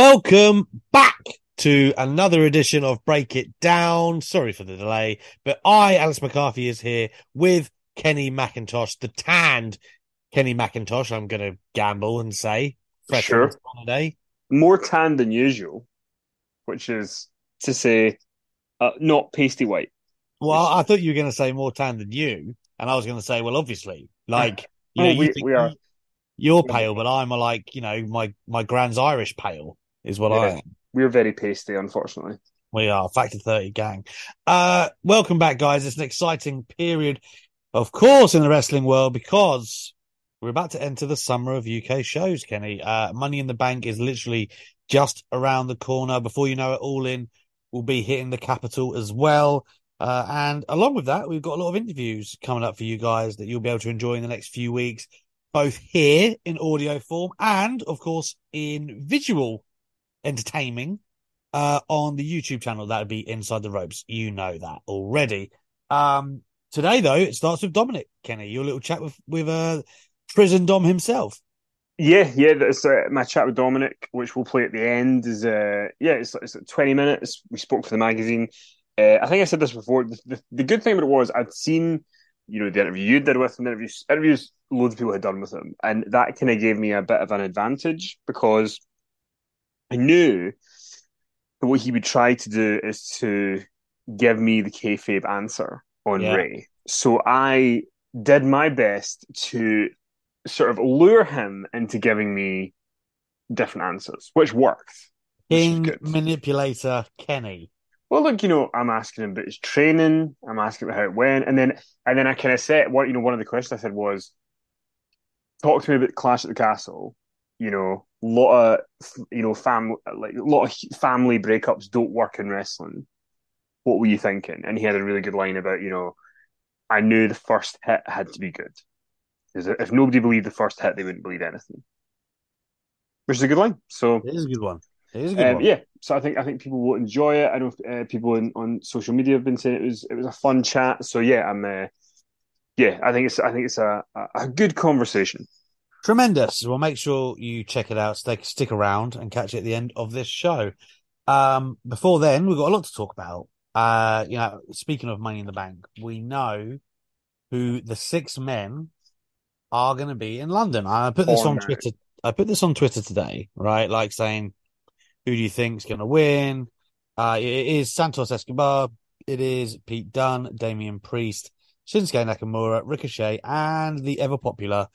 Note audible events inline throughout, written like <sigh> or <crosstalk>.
Welcome back to another edition of Break It Down. Sorry for the delay, but I, Alex McCarthy, is here with Kenny McIntosh, the tanned Kenny McIntosh. I'm going to gamble and say, fresh Sure. holiday. more tanned than usual, which is to say, uh, not pasty white. Well, I thought you were going to say more tan than you, and I was going to say, well, obviously, like <laughs> you Oh, know, you we- think we are. you're pale, but I'm a like, you know, my my grand's Irish pale is what I am. We're very pasty, unfortunately. We are Factor 30 gang. Uh, welcome back, guys. It's an exciting period, of course, in the wrestling world because we're about to enter the summer of UK shows, Kenny. Uh, Money in the Bank is literally just around the corner. Before you know it, All In will be hitting the capital as well. Uh, and along with that, we've got a lot of interviews coming up for you guys that you'll be able to enjoy in the next few weeks, both here in audio form and, of course, in visual entertaining uh, on the YouTube channel. That would be Inside the Ropes. You know that already. Um, today, though, it starts with Dominik Kenny. Your little chat with with uh, Prison Dom himself. Yeah, yeah. That's uh, my chat with Dominik, which we'll play at the end. Is uh, yeah, it's it's twenty minutes. We spoke for the magazine. Uh, I think I said this before. The, the, the good thing about it was I'd seen, you know, the interview you did with him, interviews, interviews loads of people had done with him, and that kind of gave me a bit of an advantage because I knew that what he would try to do is to give me the kayfabe answer on Yeah. Ray. So I did my best to sort of lure him into giving me different answers, which worked. King manipulator Kenny. Well, look, you know, I'm asking him about his training. I'm asking about how it went, and then and then I kind of said, what you know, one of the questions I said was, talk to me about Clash at the Castle. You know, lot of you know, family like a lot of family breakups don't work in wrestling. What were you thinking? And he had a really good line about, you know, I knew the first hit had to be good. Because if nobody believed the first hit, they wouldn't believe anything. Which is a good line. So It is a good one. It is a good um, one. yeah, so I think I think people will enjoy it. I know uh, people in, on social media have been saying it was it was a fun chat. So yeah, I'm uh, yeah, I think it's I think it's a a, a good conversation. Tremendous. Well, make sure you check it out. Stick, stick around and catch it at the end of this show. Um, before then, we've got a lot to talk about. Uh, you know, speaking of Money in the Bank, we know who the six men are going to be in London. I put this Oh, on no. Twitter. I put this on Twitter today, right? Like saying, who do you think's going to win? Uh, it is Santos Escobar. It is Pete Dunne, Damian Priest, Shinsuke Nakamura, Ricochet, and the ever popular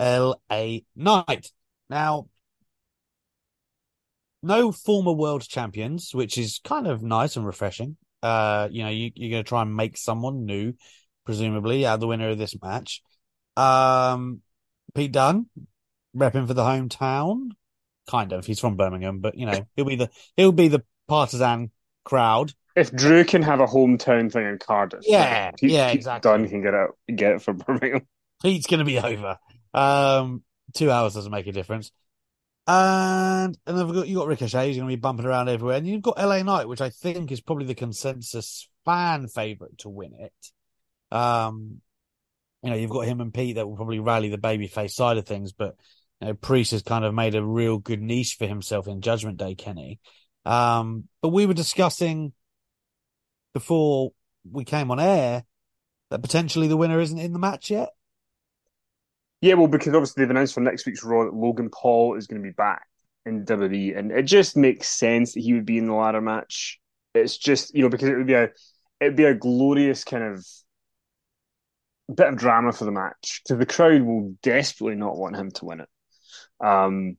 LA Knight. Now, no former world champions, which is kind of nice and refreshing. Uh, you know, you, you're going to try and make someone new, presumably, out of the winner of this match. Um, Pete Dunne, repping for the hometown, kind of. He's from Birmingham, but you know, he'll be the he'll be the partisan crowd. If Drew can have a hometown thing in Cardiff, Yeah, Pete, yeah, Pete exactly. Dunne can get it get it for Birmingham. Pete's going to be over. Um, two hours doesn't make a difference. And and then got you got Ricochet, he's going to be bumping around everywhere, and you've got LA Knight, which I think is probably the consensus fan favorite to win it. Um, you know, you've got him and Pete that will probably rally the babyface side of things, but you know, Priest has kind of made a real good niche for himself in Judgment Day, Kenny. Um, but we were discussing before we came on air that potentially the winner isn't in the match yet. Yeah, well, because obviously they've announced for next week's Raw that Logan Paul is going to be back in WWE, and it just makes sense that he would be in the ladder match. It's just you know because it would be a it'd be a glorious kind of bit of drama for the match because the crowd will desperately not want him to win it. Um,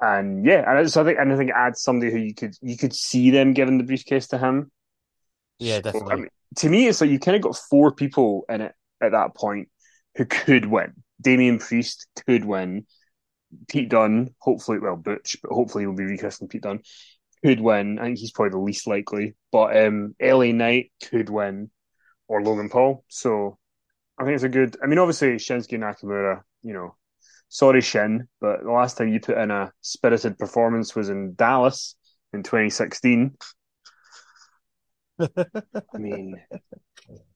and yeah, and so I think and I think it adds somebody who you could you could see them giving the briefcase to him. Yeah, So, definitely. I mean, to me, it's like you kind of got four people in it at that point who could win. Damian Priest could win. Pete Dunne, hopefully, well, Butch, but hopefully he'll be rechristened Pete Dunne, could win. I think he's probably the least likely. But um, LA Knight could win, or Logan Paul. So I think it's a good. I mean, obviously Shinsuke Nakamura. You know, sorry Shin, but the last time you put in a spirited performance was in Dallas in 2016. <laughs> I mean,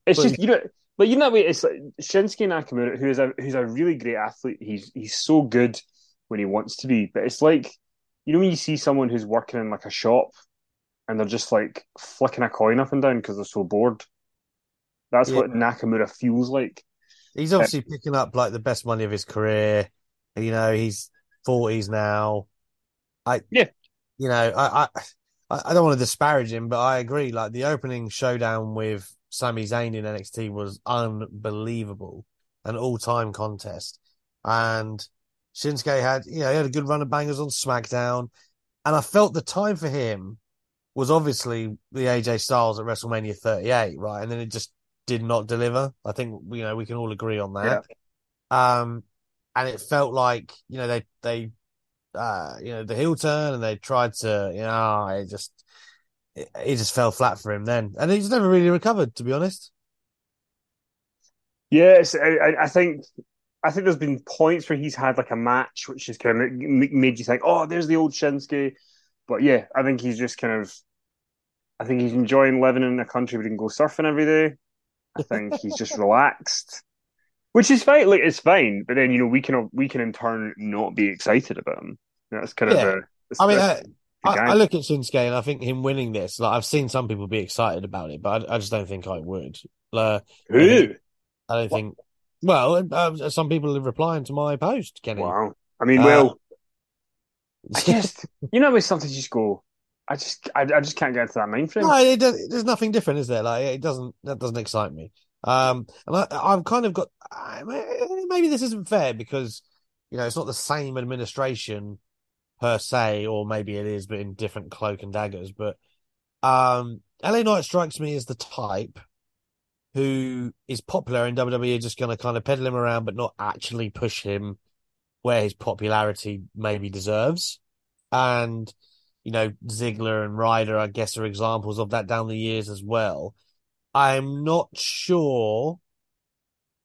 it's just you know, but you know that way. It's like Shinsuke Nakamura, who is a who's a really great athlete. He's he's so good when he wants to be, but it's like you know when you see someone who's working in like a shop and they're just like flicking a coin up and down because they're so bored. That's Yeah. what Nakamura feels like. He's obviously picking up like the best money of his career. You know, he's forties now. I Yeah. You know, I, I I don't want to disparage him, but I agree. Like the opening showdown with Sami Zayn in NXT was unbelievable, an all-time contest. And Shinsuke had, you know, he had a good run of bangers on SmackDown, and I felt the time for him was obviously the AJ Styles at WrestleMania 38, right? And then it just did not deliver. I think you know we can all agree on that. Um, and it felt like you know they they uh you know the heel turn and they tried to you know it just it, it just fell flat for him then, and he's never really recovered to be honest. Yes, I, I- think I think there's been points where he's had like a match which has kind of made you think, oh, there's the old Shinsuke. But yeah, I think he's just kind of, I think he's enjoying living in a country where he can go surfing every day. I think he's just <laughs> relaxed, which is fine. Like it's fine, but then you know we can we can in turn not be excited about him. That's kind of Yeah. the. that's- I mean, I. I look at Shinsuke and I think him winning this, like I've seen some people be excited about it, but I, I just don't think I would. Uh, Who? I don't think. Well, uh, some people are replying to my post, Kenny. Wow. I mean, Uh, well, I <laughs> just you know, with something you just go. I just I, I just can't get into that mind frame. No, it does, there's nothing different, is there? Like it doesn't that doesn't excite me. Um, and I, I've kind of got I- maybe this isn't fair because you know it's not the same administration per se, or maybe it is, but in different cloak and daggers. But um, LA Knight strikes me as the type who is popular in WWE, just going to kind of peddle him around, but not actually push him where his popularity maybe deserves. And you know, Ziggler and Ryder, I guess, are examples of that down the years as well. I'm not sure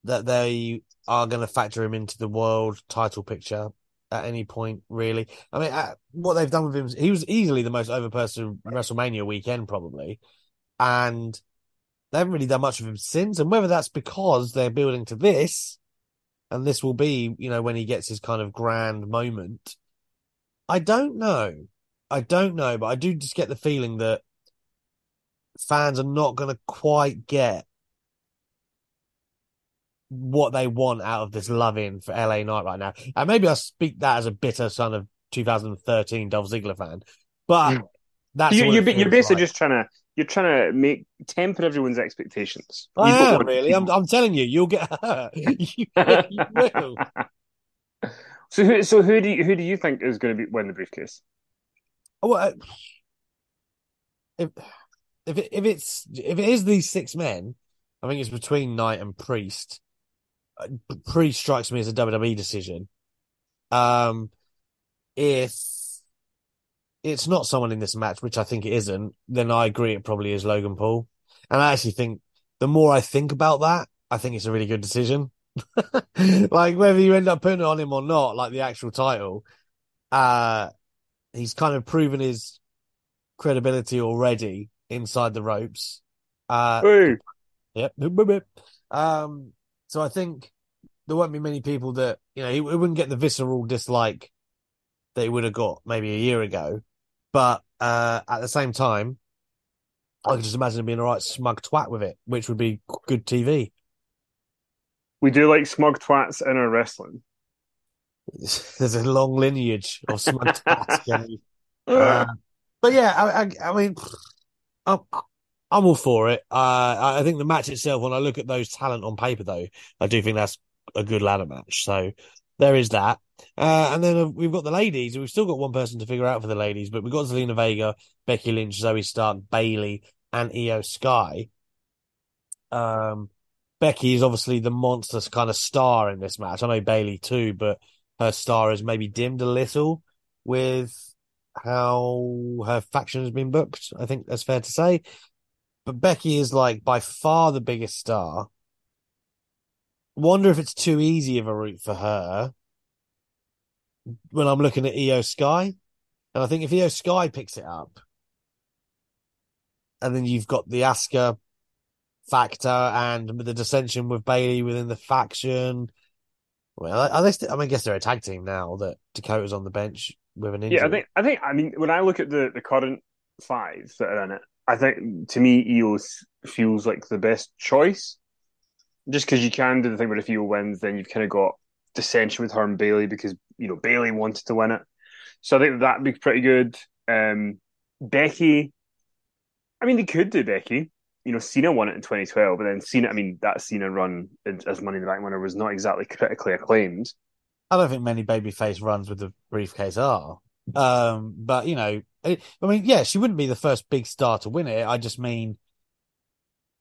that they are going to factor him into the world title picture at any point, really. I mean, uh, what they've done with him, he was easily the most over person WrestleMania weekend, probably. And they haven't really done much of him since. And whether that's because they're building to this, and this will be, you know, when he gets his kind of grand moment, I don't know. I don't know, but I do just get the feeling that fans are not going to quite get what they want out of this loving for LA Knight right now. And maybe I speak that as a bitter son of 2013 Dolph Ziggler fan, but Mm. that's you, you're, you're basically like. just trying to you're trying to make temper everyone's expectations. I you am, really. I'm, I'm telling you, you'll get hurt. <laughs> you, you will. <laughs> so who so who do you, who do you think is going to be win the briefcase? Well, uh, if if it, if it's if it is these six men, I think it's between Knight and Priest. Uh, Priest strikes me as a WWE decision. Um, if it's not someone in this match, which I think it isn't, then I agree it probably is Logan Paul. And I actually think the more I think about that, I think it's a really good decision. <laughs> like whether you end up putting it on him or not, like the actual title, uh, he's kind of proven his credibility already inside the ropes. Uh, Ooh. Yep. Um, so I think there won't be many people that, you know, he, he wouldn't get the visceral dislike that he would have got maybe a year ago. But uh, at the same time, I can just imagine him being a right smug twat with it, which would be good TV. We do like smug twats in our wrestling. <laughs> There's a long lineage of smug twats. <laughs> Uh, but yeah, I, I, I mean, I'm, I'm all for it. Uh, I think the match itself, when I look at those talent on paper, though, I do think that's a good ladder match. So there is that. Uh, and then uh, we've got the ladies. We've still got one person to figure out for the ladies, but we've got Zelina Vega, Becky Lynch, Zoey Stark, Bayley, and IYO SKY. Um, Becky is obviously the monster kind of star in this match. I know Bayley too, but her star has maybe dimmed a little with how her faction has been booked. I think that's fair to say. But Becky is like by far the biggest star. Wonder if it's too easy of a route for her when I'm looking at IYO SKY. And I think if IYO SKY picks it up, and then you've got the Asuka factor and the dissension with Bayley within the faction. Well, are they still, I mean, I guess they're a tag team now that Dakota's on the bench with an injury. Yeah, I think I think I mean when I look at the the current five that are in it, I think to me EOS feels like the best choice. Just because you can do the thing where if IYO wins, then you've kind of got dissension with her and Bayley because you know Bayley wanted to win it. So I think that'd be pretty good. Um, Becky, I mean, they could do Becky. You know, Cena won it in 2012, but then Cena, I mean, that Cena run as Money in the Bank winner was not exactly critically acclaimed. I don't think many babyface runs with the briefcase are. Um, but you know, it, I mean, yeah, she wouldn't be the first big star to win it. I just mean,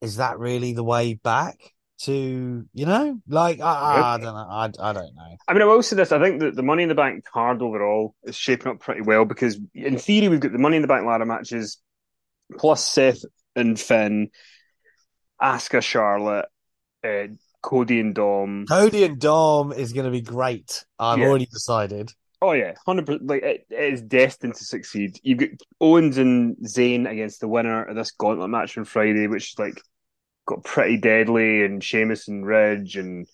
is that really the way back to, you know, like, I, I don't know. I, I don't know. I mean, I will say this. I think that the Money in the Bank card overall is shaping up pretty well because, in theory, we've got the Money in the Bank ladder matches plus Seth and Finn, Asuka, Charlotte, uh, Cody and Dom. Cody and Dom is going to be great. I've Yeah. already decided. Oh yeah, hundred percent. Like it, it is destined to succeed. You've got Owens and Zayn against the winner of this gauntlet match on Friday, which is like got pretty deadly, and Sheamus and Ridge and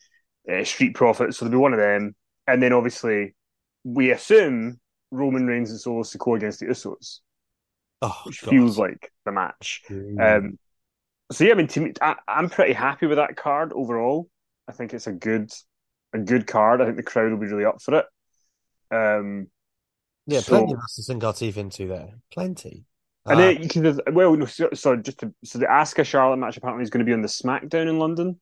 uh, Street Profits. So there'll be one of them, and then obviously we assume Roman Reigns and Solo Sikoa against the Usos, Oh, which God. feels like the match. Um, so yeah, I mean, to me, I, I'm pretty happy with that card overall. I think it's a good, a good card. I think the crowd will be really up for it. Um, yeah, so- plenty of us to sink our teeth into there. Plenty. And Uh, then you can, well, no, so, so just to, so the Asuka Charlotte match apparently is going to be on the SmackDown in London,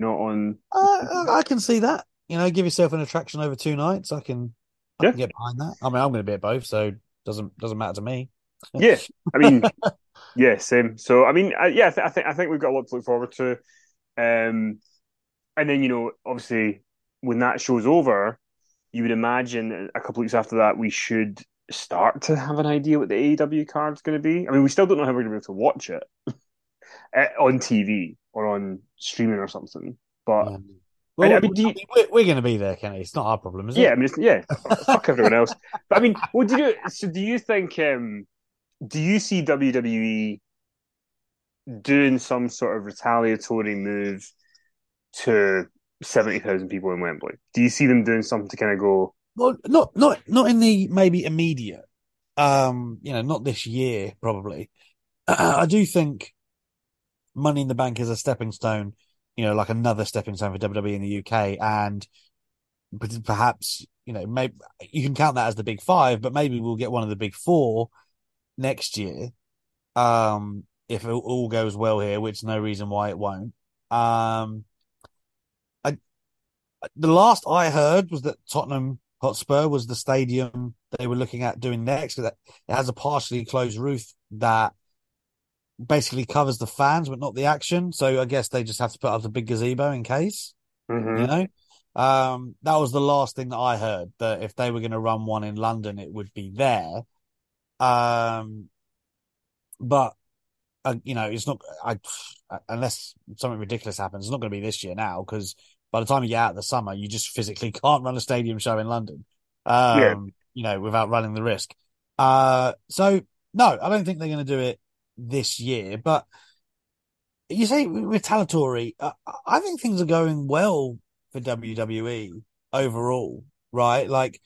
not on. Uh, I can see that. You know, give yourself an attraction over two nights. I can, I Yeah. can get behind that. I mean, I'm going to be at both, so doesn't doesn't matter to me. Yeah, I mean, <laughs> yeah, same. So I mean, uh, yeah, I, th- I think I think we've got a lot to look forward to. Um, and then you know, obviously, when that show's over, you would imagine a couple of weeks after that we should start to have an idea what the AEW card is going to be. I mean, we still don't know how we're going to be able to watch it uh, <laughs> on TV or on streaming or something. But Um, well, I mean, do you- we're, going to be there, Kenny. It's not our problem, is it? Yeah, I mean, it's, yeah, fuck everyone else. But I mean, what do you? So, do you think? Um, do you see WWE doing some sort of retaliatory move to seventy thousand people in Wembley? Do you see them doing something to kind of go? Well, not not not in the maybe immediate. Um, you know, not this year probably, <clears throat> I do think Money in the Bank is a stepping stone, you know, like another stepping stone for WWE in the UK, and perhaps you know, maybe you can count that as the big five, but maybe we'll get one of the big four next year. Um, if it all goes well here, which no reason why it won't. Um, the last I heard was that Tottenham Hotspur was the stadium they were looking at doing next. That it has a partially closed roof that basically covers the fans but not the action. So I guess they just have to put up the big gazebo in case. Mm-hmm. You know, um, that was the last thing that I heard. That if they were going to run one in London, it would be there. Um, but uh, you know, it's not. I unless something ridiculous happens, it's not going to be this year now because by the time you get out of the summer, you just physically <laughs> can't run a stadium show in London. Um, Yeah. you know, without running the risk. Uh, so no, I don't think they're going to do it this year. But you say with Talatori, uh, I think things are going well for WWE overall, right? Like,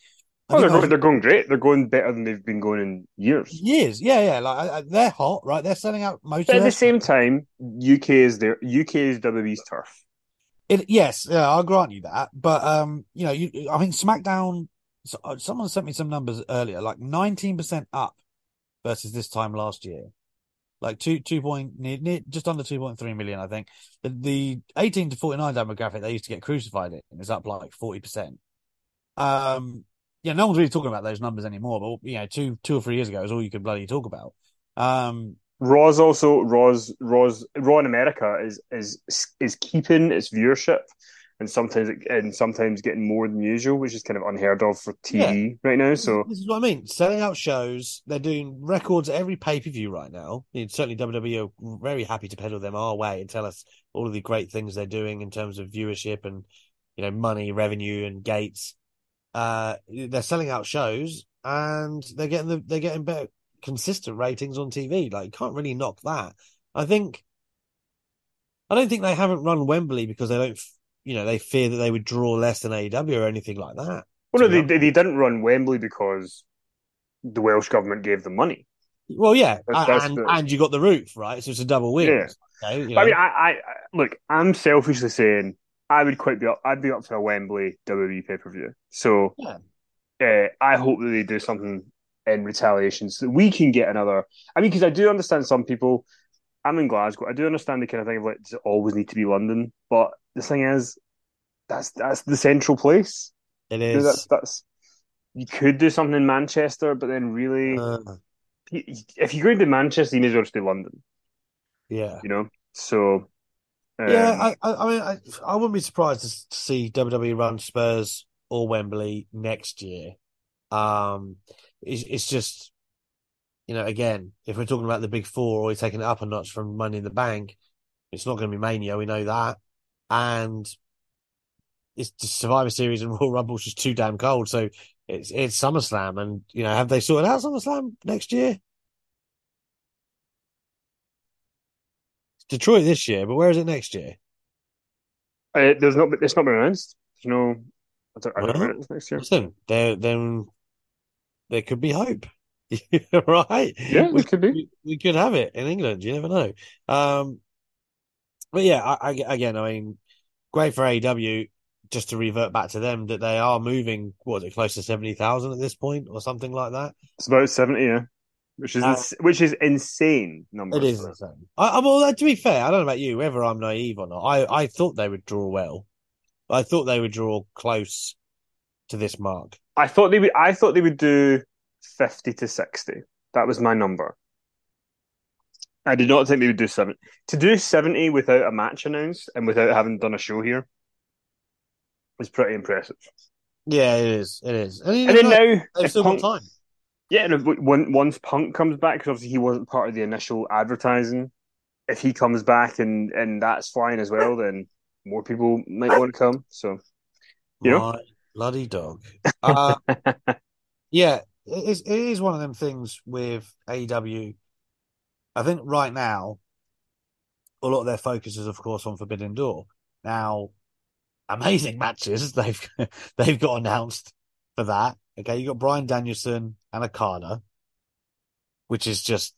Oh, they're, going, they're going great. They're going better than they've been going in years. years, yeah, yeah. Like I, I, they're hot, right? They're selling out most. But at the same time, UK is their UK is WWE's turf. It, yes, yeah, I'll grant you that. But um, you know, you I mean, SmackDown. so- uh, Someone sent me some numbers earlier, like nineteen percent up versus this time last year, like two two point near, near just under two point three million, I think. The, the eighteen to forty nine demographic they used to get crucified in is up like forty percent. Um, yeah, no one's really talking about those numbers anymore. But you know, two two or three years ago, is all you could bloody talk about. Um, Raw's also Raw's Raw's Raw in America is is is keeping its viewership and sometimes it, and sometimes getting more than usual, which is kind of unheard of for TV right now. So this is what I mean. Selling out shows. They're doing records at every pay per view right now. And certainly, WWE are very happy to peddle them our way and tell us all of the great things they're doing in terms of viewership and you know money, revenue, and gates. Uh, they're selling out shows and they're getting the they're getting better consistent ratings on TV. Like, you can't really knock that. I think. I don't think they haven't run Wembley because they don't, you know, they fear that they would draw less than AEW or anything like that. well, no, be they they didn't run Wembley because the Welsh government gave them money. Well, yeah, That's- that's and the- and you got the roof right, so it's a double win. Yeah. Okay, you I mean. I, I, I look. I'm selfishly saying I would quite be up. I'd be up for a Wembley WWE pay per view. So, Yeah. uh, I hope that they do something in retaliation so that we can get another. I mean, because I do understand some people. I'm in Glasgow. I do understand the kind of thing of like does it always need to be London, but the thing is, that's that's the central place. It is. You know, that's that's. You could do something in Manchester, but then really, uh, if you're going to Manchester, you may as well just do London. yeah, You know, so. um, yeah. I, I, I mean, I, I wouldn't be surprised to see WWE run Spurs or Wembley next year. Um, it's, it's just, you know, again, if we're talking about the big four, or we're taking it up a notch from Money in the Bank, it's not going to be Mania. We know that, and it's the Survivor Series and <laughs> Royal Rumble's just too damn cold. So it's it's SummerSlam, and you know, have they sorted out SummerSlam next year? It's Detroit this year, but where is it next year? Uh, there's not. It's not been announced. There's no. I don't, I don't Well, know it's next year. Listen, there then there could be hope, <laughs> right? Yeah, we could be. we, could have it in England. You never know. Um, but yeah, I, I, again, I mean, great for AEW. Just to revert back to them, that they are moving. What is it, close to seventy thousand at this point, or something like that? It's about seventy, yeah, which is Uh, ins- which is insane numbers. It is insane. I, I, well, to be fair, I don't know about you, whether I'm naive or not. I, I thought they would draw well. I thought they would draw close to this mark. I thought they would. I thought they would do fifty to sixty. That was my number. I did not think they would do seventy. To do seventy without a match announced and without having done a show here is pretty impressive. Yeah, it is. It is. And, you And then now, if still Punk, got time. Yeah, and when, once Punk comes back, because obviously he wasn't part of the initial advertising, if he comes back and, and that's flying as well, then more people might want to come. So, you know? Bloody dog. <laughs> Uh, yeah, it is, it is one of them things with AEW. I think right now, a lot of their focus is, of course, on Forbidden Door. Now, amazing <laughs> matches they've <laughs> they've got announced for that. Okay, you got Bryan Danielson and Okada, which is just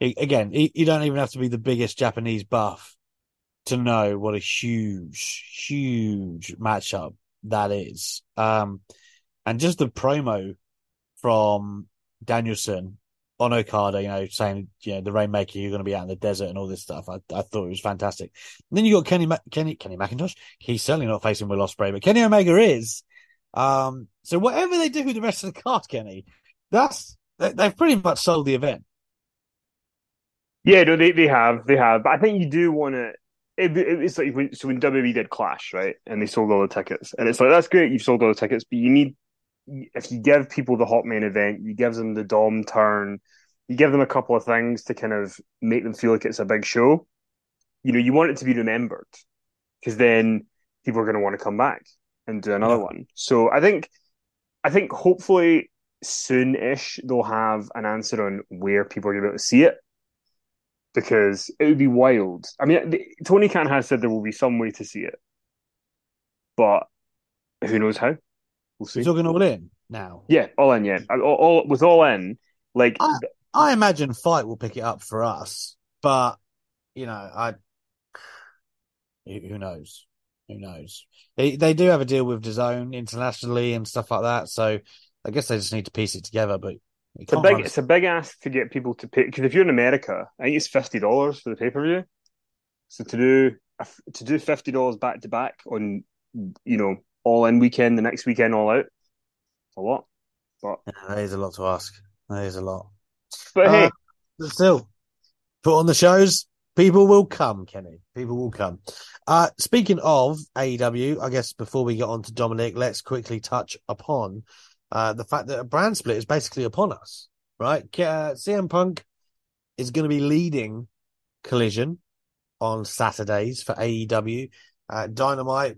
again, you don't even have to be the biggest Japanese buff to know what a huge, huge matchup that is. Um, and just the promo from Danielson on Okada, you know, saying, you know, the Rainmaker, you're going to be out in the desert and all this stuff. I, I thought it was fantastic. And then you got Kenny, Kenny, Kenny McIntosh. He's certainly not facing Will Ospreay, but Kenny Omega is. Um, so whatever they do with the rest of the card, Kenny, that's, they've pretty much sold the event. Yeah, no, they, they have, they have. But I think you do want to, it, it, it's like when, so when WWE did Clash, right, and they sold all the tickets, and it's like that's great, you've sold all the tickets, but you need if you give people the hot main event, you give them the Dom turn, you give them a couple of things to kind of make them feel like it's a big show. You know, you want it to be remembered because then people are going to want to come back and do another yeah. one. So I think, I think hopefully soon-ish they'll have an answer on where people are going to be able to see it because it would be wild. I mean, Tony Khan has said there will be some way to see it, but who knows how? We'll see. You're talking all in now. Yeah, all in. Yeah, all, all with all in. Like I, I imagine FITE will pick it up for us, but you know, I who knows? Who knows? They they do have a deal with DAZN internationally and stuff like that, so I guess they just need to piece it together. But it's a big it's a big ask to get people to pay because if you're in America, I think it's fifty dollars for the pay per view. So to do to do fifty dollars back to back on you know all in weekend, the next weekend all out. a lot. But yeah, that is a lot to ask. That is a lot. But uh, hey, still put on the shows. People will come, Kenny. People will come. Uh, speaking of AEW, I guess before we get on to Dominik, let's quickly touch upon uh, the fact that a brand split is basically upon us, right? Uh, CM Punk is going to be leading Collision on Saturdays for AEW. Uh, Dynamite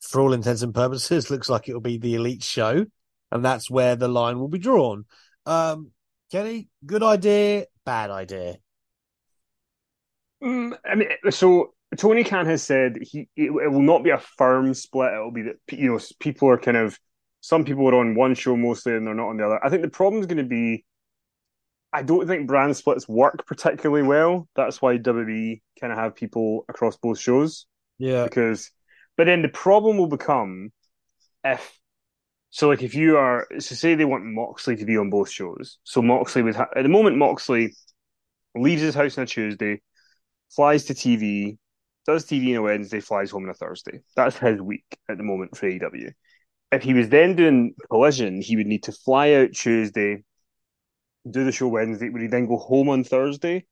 for all intents and purposes, <laughs> looks like it'll be the elite show, and that's where the line will be drawn. Um, Kenny, good idea, bad idea. Mm, I mean, so Tony Khan has said he it, it, will not be a firm split. It'll be that you know people are kind of some people are on one show mostly and they're not on the other. I think the problem is going to be. I don't think brand splits work particularly well. That's why WWE kind of have people across both shows. Yeah, because but then the problem will become if so, like if you are so say they want Moxley to be on both shows. So Moxley would ha- at the moment Moxley leaves his house on a Tuesday, flies to TV, does TV on a Wednesday, flies home on a Thursday. That's his week at the moment for AEW. If he was then doing Collision, he would need to fly out Tuesday, do the show Wednesday. Would he then go home on Thursday,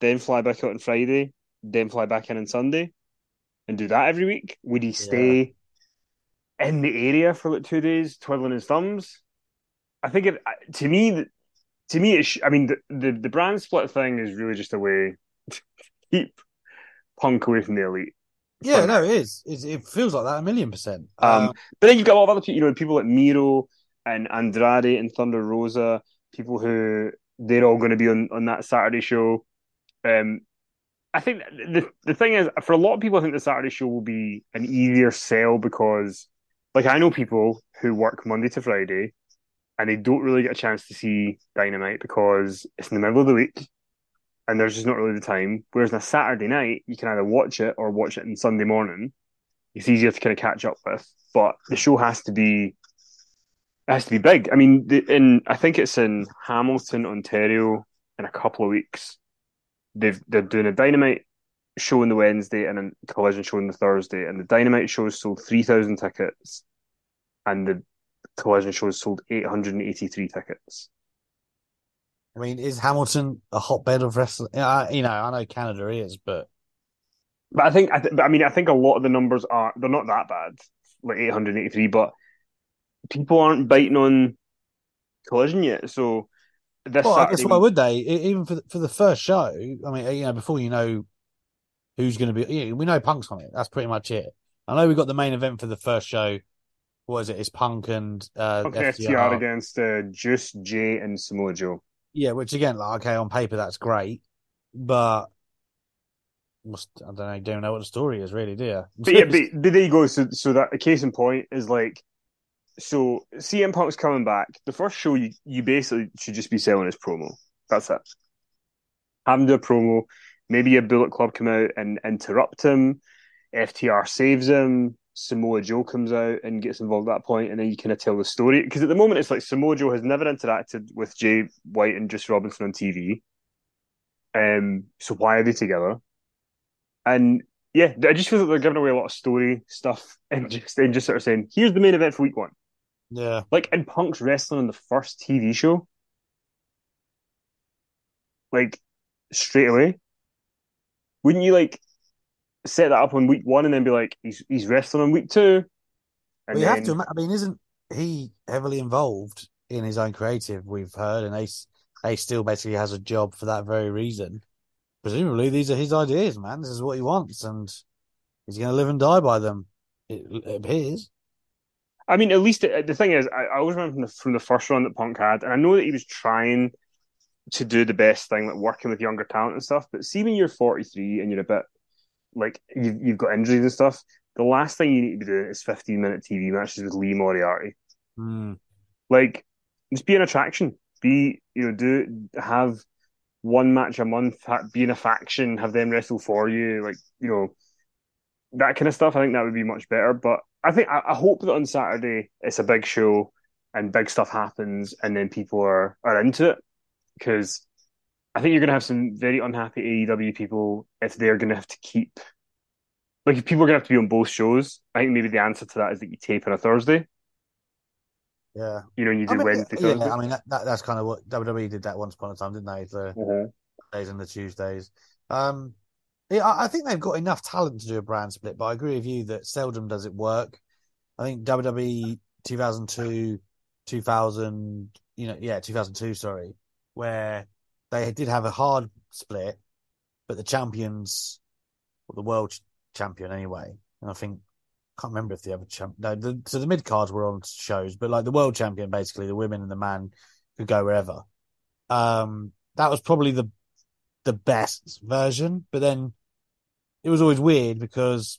then fly back out on Friday, then fly back in on Sunday? and do that every week? Would he stay yeah. in the area for like two days, twiddling his thumbs? I think it to me, to me, sh- I mean, the, the the brand split thing is really just a way <laughs> to keep Punk away from the elite. Yeah, no, it is. It's, it feels like that a million percent. Um, um, but then you've got a lot of other people, you know, people like Miro and Andrade and Thunder Rosa, people who they're all going to be on, on that Saturday show. Um, I think the the thing is, for a lot of people, I think the Saturday show will be an easier sell because, like, I know people who work Monday to Friday, and they don't really get a chance to see Dynamite because it's in the middle of the week, and there's just not really the time. Whereas on a Saturday night, you can either watch it or watch it on Sunday morning. It's easier to kind of catch up with, but the show has to be has to be big. I mean, the, in I think it's in Hamilton, Ontario, in a couple of weeks they've they're doing a dynamite show on the Wednesday and a collision show on the Thursday, and the dynamite shows sold three thousand tickets, and the collision shows sold eight hundred and eighty three tickets. I mean, is Hamilton a hotbed of wrestling? Uh, you know, I know Canada is, but but I think I, th- I mean I think a lot of the numbers are they're not that bad, like eight hundred eighty three, but people aren't biting on collision yet, so this well, Saturday. I guess why would they? Even for the, for the first show, I mean, you know, before you know who's going to be, you know, we know Punk's on it. That's pretty much it. I know we got the main event for the first show. What is it? It's Punk and uh, Punk FTR, FTR against uh, Juice Jay and Samoa Joe. Yeah, which again, like okay, on paper that's great, but I don't know, don't know what the story is really, do you? But yeah, <laughs> but, but there you go. So, so that the case in point is like so CM Punk's coming back. The first show you, you basically should just be selling his promo. That's it. Have him do a promo. Maybe a Bullet Club come out and interrupt him. FTR saves him. Samoa Joe comes out and gets involved at that point, and then you kind of tell the story. Because at the moment, it's like Samoa Joe has never interacted with Jay White and Juice Robinson on TV. Um, so why are they together? And yeah, I just feel like they're giving away a lot of story stuff and just and just sort of saying, here's the main event for week one. Yeah. Like in Punk's wrestling on the first TV show. Like straight away. Wouldn't you like set that up on week one and then be like, he's he's wrestling on week two? And you then... have to. I mean, isn't he heavily involved in his own creative? We've heard, and Ace Ace still basically has a job for that very reason. Presumably, these are his ideas, man. This is what he wants, and he's going to live and die by them. It, it appears. I mean, at least uh, the thing is, I, I always remember from the, from the first run that Punk had, and I know that he was trying to do the best thing, like working with younger talent and stuff. But see, when you're 43 and you're a bit like you've, you've got injuries and stuff, the last thing you need to be doing is 15 minute TV matches with Lee Moriarty. Mm. Like, just be an attraction. Be you know do have one match a month, be in a faction, have them wrestle for you, like you know that kind of stuff. I think that would be much better. But I think I, I hope that on Saturday it's a big show and big stuff happens, and then people are are into it because I think you're going to have some very unhappy AEW people if they're going to have to keep like if people are going to have to be on both shows. I think maybe the answer to that is that you tape on a Thursday. Yeah, you know, you do I mean, Wednesday. Yeah, Thursday. I mean that, that, that's kind of what WWE did that once upon a time, didn't they? The mm-hmm. days and the Tuesdays. Um, yeah, I, I think they've got enough talent to do a brand split, but I agree with you that seldom does it work. I think WWE 2002, 2000, you know, yeah, 2002, sorry, where they did have a hard split, but the champions, or the world champion anyway, and I think I can't remember if the other champ. No, the, so the mid cards were on shows, but like the world champion, basically the women and the man could go wherever. Um, that was probably the the best version, but then it was always weird because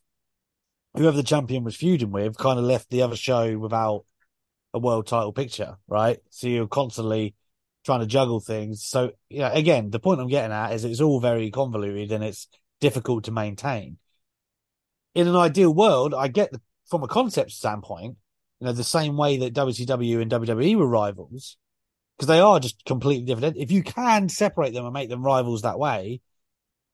whoever the champion was feuding with kind of left the other show without a world title picture, right? So you're constantly trying to juggle things. So, yeah, again, the point I'm getting at is it's all very convoluted and it's difficult to maintain. In an ideal world, I get the, from a concept standpoint, you know, the same way that WCW and WWE were rivals, because they are just completely different. If you can separate them and make them rivals that way,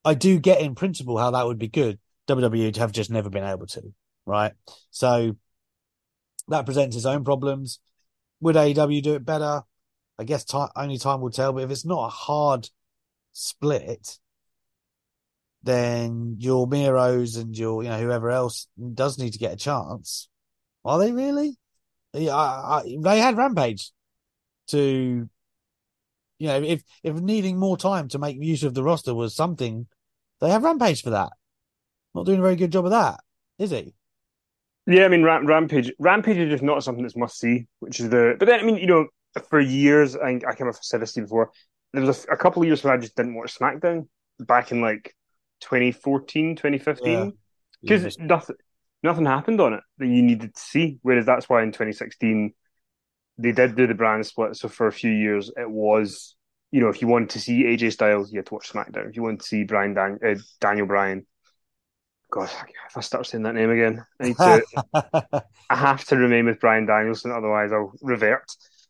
I do get in principle how that would be good. WWE have just never been able to, right? So that presents its own problems. Would AEW do it better? I guess only time will tell. But if it's not a hard split, then your Miros and your you know whoever else does need to get a chance. Are they really? Yeah, I, I, they had Rampage to, you know, if if needing more time to make use of the roster was something, they have Rampage for that. Not doing a very good job of that, is he? Yeah, I mean, Ramp- Rampage. Rampage is just not something that's must see, which is the. But then, I mean, you know, for years, I, I kind of said this to you before. There was a, a, couple of years where I just didn't watch SmackDown back in like 2014, 2015, because yeah. nothing nothing happened on it that you needed to see. Whereas that's why in 2016 they did do the brand split. So for a few years, it was you know if you wanted to see AJ Styles, you had to watch SmackDown. If you wanted to see Brian Dan- uh, Daniel Bryan, God, if I start saying that name again, I need to. <laughs> I have to remain with Bryan Danielson, otherwise I'll revert.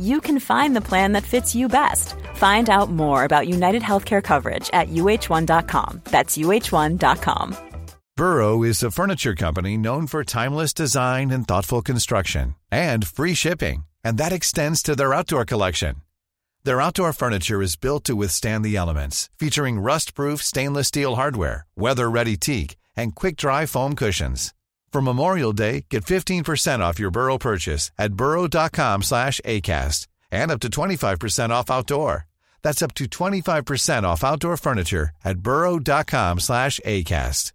you can find the plan that fits you best. Find out more about United Healthcare coverage at uh1.com. That's uh1.com. Burrow is a furniture company known for timeless design and thoughtful construction and free shipping, and that extends to their outdoor collection. Their outdoor furniture is built to withstand the elements, featuring rust-proof stainless steel hardware, weather-ready teak, and quick-dry foam cushions. For Memorial Day, get 15% off your Burrow purchase at burrow.com slash ACAST and up to 25% off outdoor. That's up to 25% off outdoor furniture at burrow.com slash ACAST.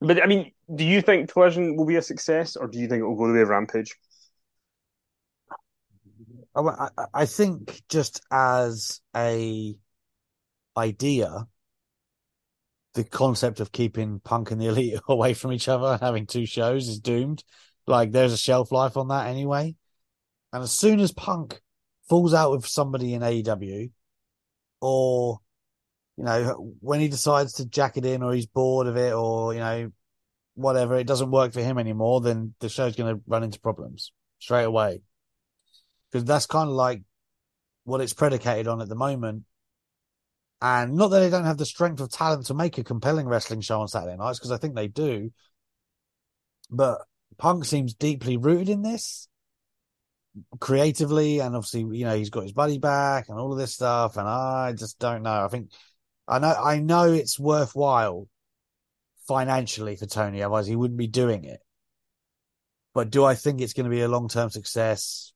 But I mean, do you think Collision will be a success, or do you think it will go the way of Rampage? I, I think just as a idea, the concept of keeping Punk and the Elite <laughs> away from each other and having two shows is doomed. Like there's a shelf life on that anyway. And as soon as Punk falls out with somebody in AEW, or you know, when he decides to jack it in, or he's bored of it, or you know, whatever, it doesn't work for him anymore, then the show's going to run into problems straight away. Because that's kind of like what it's predicated on at the moment. And not that they don't have the strength of talent to make a compelling wrestling show on Saturday nights, because I think they do. But Punk seems deeply rooted in this creatively, and obviously, you know, he's got his buddy back and all of this stuff. And I just don't know. I think I know I know it's worthwhile financially for Tony, otherwise he wouldn't be doing it. But do I think it's going to be a long term success?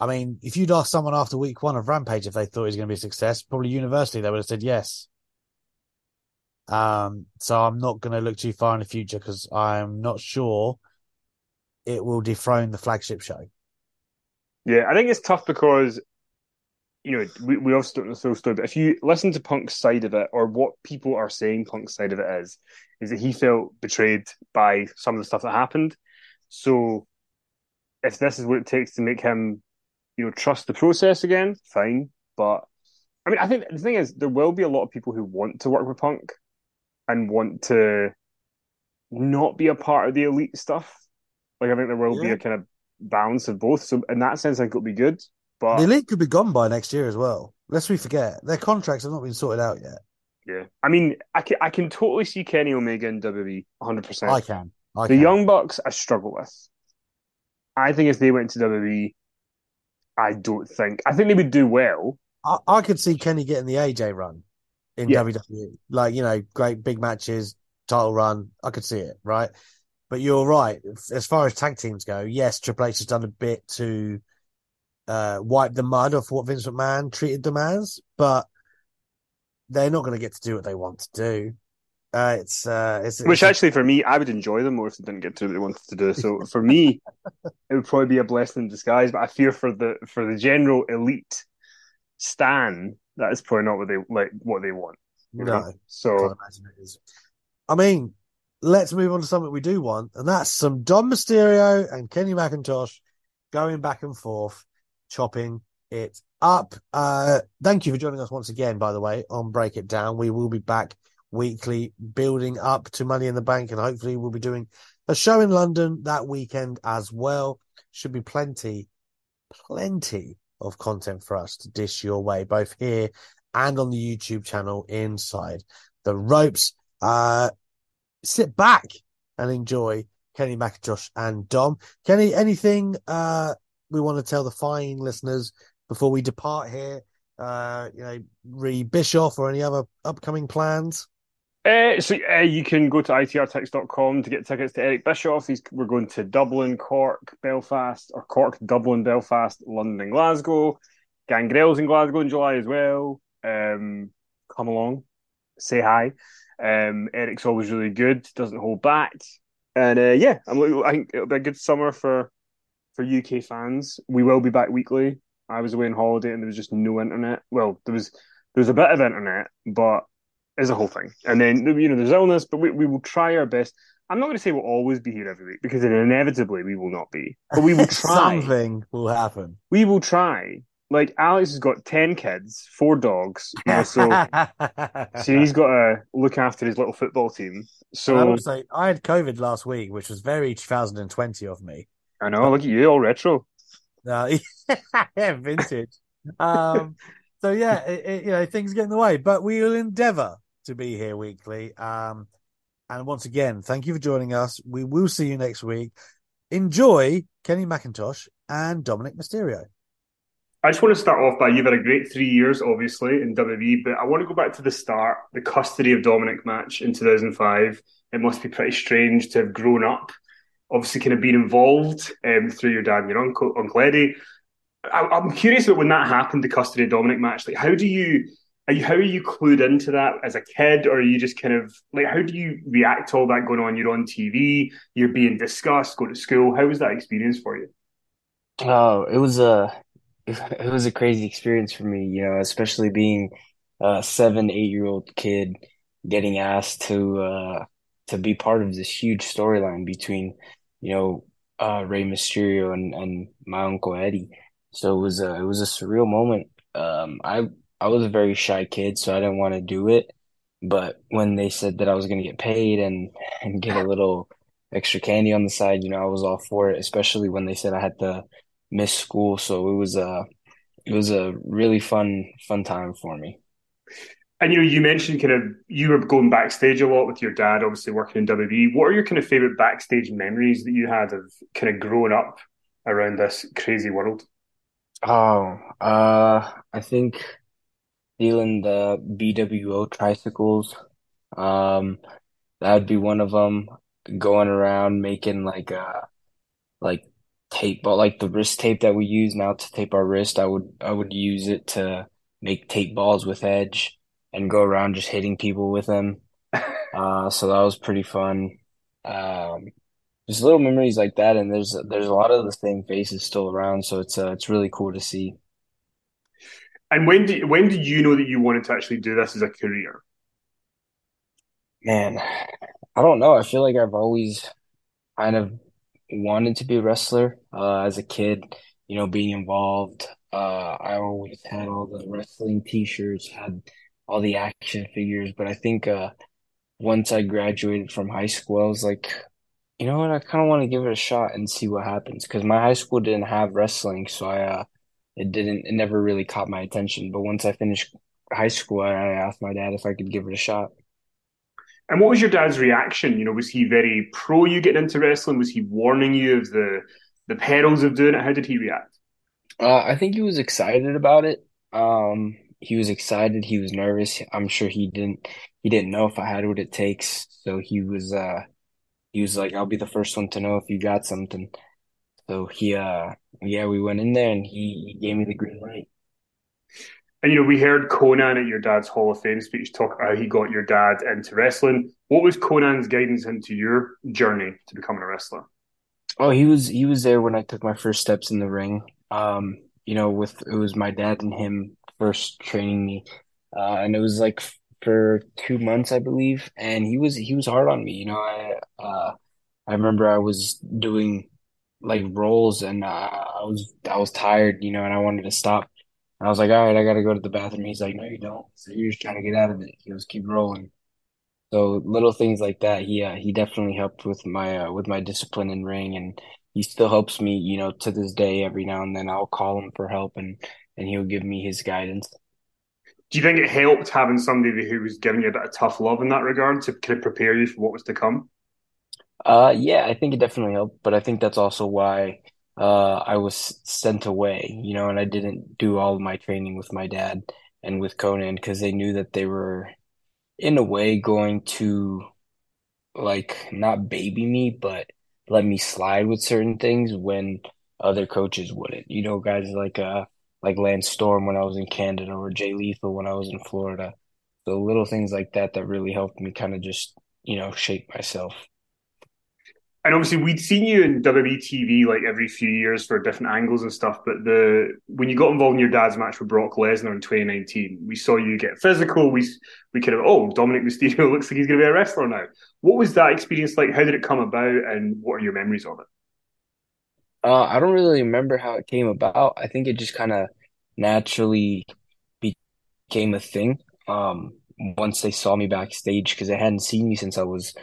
I mean, if you'd asked someone after week one of Rampage if they thought it was going to be a success, probably universally they would have said yes. Um, so I'm not going to look too far in the future because I'm not sure it will dethrone the flagship show. Yeah, I think it's tough because you know we we also don't know the full story, but if you listen to Punk's side of it or what people are saying Punk's side of it is, is that he felt betrayed by some of the stuff that happened. So if this is what it takes to make him, you know, trust the process again, fine. But I mean, I think the thing is, there will be a lot of people who want to work with Punk and want to not be a part of the elite stuff. Like I think there will yeah. be a kind of balance of both. So in that sense, I think it'll be good. But the elite could be gone by next year as well. Lest we forget, their contracts have not been sorted out yet. Yeah, I mean, I can I can totally see Kenny Omega in WWE 100. percent I can. I the can. Young Bucks, I struggle with. I think if they went to WWE, I don't think. I think they would do well. I, I could see Kenny getting the AJ run in yeah. WWE. Like, you know, great big matches, title run. I could see it, right? But you're right. As far as tag teams go, yes, Triple H has done a bit to uh, wipe the mud off what Vince McMahon treated them as, but they're not going to get to do what they want to do. Uh, it's, uh, it's which it's, actually for me, I would enjoy them more if they didn't get to what they wanted to do. So for me, <laughs> it would probably be a blessing in disguise. But I fear for the for the general elite stan that is probably not what they like what they want. no, know? so I mean, let's move on to something we do want, and that's some Dom Mysterio and Kenny McIntosh going back and forth, chopping it up. Uh, thank you for joining us once again, by the way, on Break It Down. We will be back weekly, building up to Money in the Bank, and hopefully we'll be doing a show in London that weekend as well. Should be plenty, plenty of content for us to dish your way, both here and on the YouTube channel inside the ropes. Uh, sit back and enjoy Kenny McIntosh and Dom. Kenny, anything uh, we want to tell the fine listeners before we depart here? Uh, you know, re Bischoff or any other upcoming plans? Uh, so uh, you can go to itrtix.com to get tickets to Eric Bischoff. He's, we're going to Dublin, Cork, Belfast, or Cork, Dublin, Belfast, London, Glasgow. Gangrel's in Glasgow in July as well. Um, come along, say hi. Um, Eric's always really good, doesn't hold back, and uh, yeah, I'm, I think it'll be a good summer for for UK fans. We will be back weekly. I was away on holiday and there was just no internet. Well, there was there was a bit of internet, but as a whole thing. And then you know there's illness, but we, we will try our best. I'm not going to say we'll always be here every week because inevitably we will not be, but we will <laughs> try. Something will happen. We will try like Alex has got ten kids, four dogs, so <laughs> so he's got to look after his little football team. So I would say I had COVID last week, which was very 2020 of me. I know. Look at you, all retro. Uh, <laughs> yeah, vintage. um, so yeah, it, it, you know things get in the way, but we will endeavour to be here weekly. Um, and once again, thank you for joining us. We will see you next week. Enjoy Kenny McIntosh and Dominik Mysterio. I just want to start off by you've had a great three years, obviously, in WWE, but I want to go back to the start, the custody of Dominik match in 2005. It must be pretty strange to have grown up, obviously, kind of being involved um, through your dad and your uncle, Uncle Eddie. I, am curious about when that happened, the custody of Dominik match. Like, how do you are you, how are you clued into that as a kid, or are you just kind of like how do you react to all that going on? You're on TV, you're being discussed, go to school. How was that experience for you? Oh, it was a <laughs> it was a crazy experience for me, you know, especially being a seven, eight year old kid getting asked to uh to be part of this huge storyline between, you know, uh Rey Mysterio and, and my uncle Eddie. So it was a it was a surreal moment. Um I I was a very shy kid, so I didn't want to do it. But when they said that I was gonna get paid and and get a little extra candy on the side, you know, I was all for it, especially when they said I had to miss school. So it was a it was a really fun fun time for me. And you know, you mentioned kind of you were going backstage a lot with your dad, obviously working in WWE. What are your kind of favorite backstage memories that you had of kind of growing up around this crazy world? Oh, uh, I think stealing the BWO tricycles. Um, that'd be one of them. Going around making like uh like tape, but like the wrist tape that we use now to tape our wrist, I would I would use it to make tape balls with Edge and go around just hitting people with them. <laughs> Uh, so that was pretty fun. Um, just little memories like that, and there's there's a lot of the same faces still around, so it's uh, it's really cool to see. And when did when did you know that you wanted to actually do this as a career? Man, I don't know. I feel like I've always kind of wanted to be a wrestler uh, as a kid, you know, being involved. Uh, I always had all the wrestling t-shirts, had all the action figures, but I think uh, once I graduated from high school, I was like, you know what, I kind of want to give it a shot and see what happens because my high school didn't have wrestling, so I uh, it didn't it never really caught my attention. But once I finished high school, I, I asked my dad if I could give it a shot. And what was your dad's reaction? You know, was he very pro you getting into wrestling? Was he warning you of the the perils of doing it? How did he react? Uh, I think he was excited about it. Um, he was excited. He was nervous. I'm sure he didn't he didn't know if I had what it takes. So he was uh he was like, I'll be the first one to know if you got something. So he uh yeah, we went in there and he, he gave me the green light. And you know, we heard Konnan at your dad's Hall of Fame speech talk about how he got your dad into wrestling. What was Konnan's guidance into your journey to becoming a wrestler? Oh, he was he was there when I took my first steps in the ring. Um, you know, with it was my dad and him first training me, uh, and it was like for two months, I believe. And he was he was hard on me. You know, I uh, I remember I was doing like rolls, and uh, I was I was tired. You know, and I wanted to stop. And I was like, all right, I got to go to the bathroom. He's like, no, you don't. So you're just trying to get out of it. He goes, keep rolling. So little things like that. He uh, he definitely helped with my uh, with my discipline in ring, and he still helps me. You know, to this day, every now and then I'll call him for help, and and he'll give me his guidance. Do you think it helped having somebody who was giving you a bit of tough love in that regard to kind of prepare you for what was to come? Uh, yeah, I think it definitely helped, but I think that's also why uh, I was sent away, you know, and I didn't do all of my training with my dad and with Konnan because they knew that they were, in a way, going to like not baby me, but let me slide with certain things when other coaches wouldn't. You know, guys like uh like Lance Storm when I was in Canada or Jay Lethal when I was in Florida. So little things like that that really helped me kind of just, you know, shape myself and obviously we'd seen you in WWE TV like every few years for different angles and stuff. But the when you got involved in your dad's match with Brock Lesnar in 2019, we saw you get physical. We we kind of oh Dominik Mysterio <laughs> looks like he's going to be a wrestler now. What was that experience like? How did it come about, and what are your memories of it? Uh, I don't really remember how it came about. I think it just kind of naturally became a thing. Um, once they saw me backstage because they hadn't seen me since I was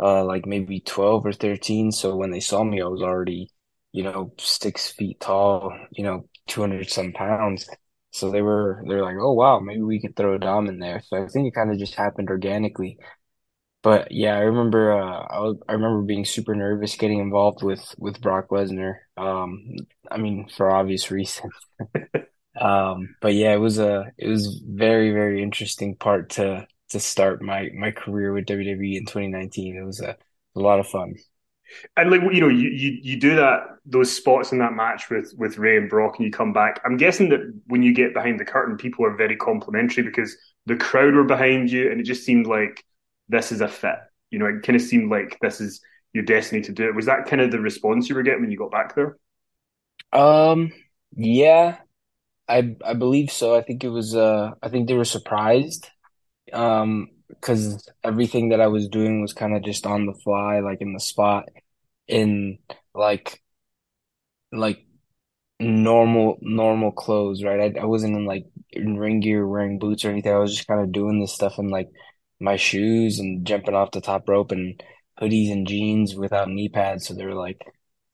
uh, like maybe 12 or 13. So when they saw me, I was already, you know, six feet tall, you know, 200 some pounds. So they were, they're like, oh, wow, maybe we could throw a Dom in there. So I think it kind of just happened organically. But yeah, I remember, uh, I, was, I remember being super nervous getting involved with, with Brock Lesnar. Um, I mean, for obvious <laughs> reasons. <laughs> um, but yeah, it was a, it was very, very interesting part to, to start my my career with WWE in 2019. It was a, a lot of fun. And like you know, you, you you do that those spots in that match with with Rey and Brock, and you come back. I'm guessing that when you get behind the curtain, people are very complimentary because the crowd were behind you, and it just seemed like this is a fit. You know, it kind of seemed like this is your destiny to do it. Was that kind of the response you were getting when you got back there? Um, yeah, I I believe so. I think it was. Uh, I think they were surprised. Um, because everything that I was doing was kind of just on the fly, like in the spot, in like like normal normal clothes, right? I, I wasn't in like in ring gear, wearing boots or anything. I was just kind of doing this stuff in like my shoes and jumping off the top rope and hoodies and jeans without knee pads. So they were like,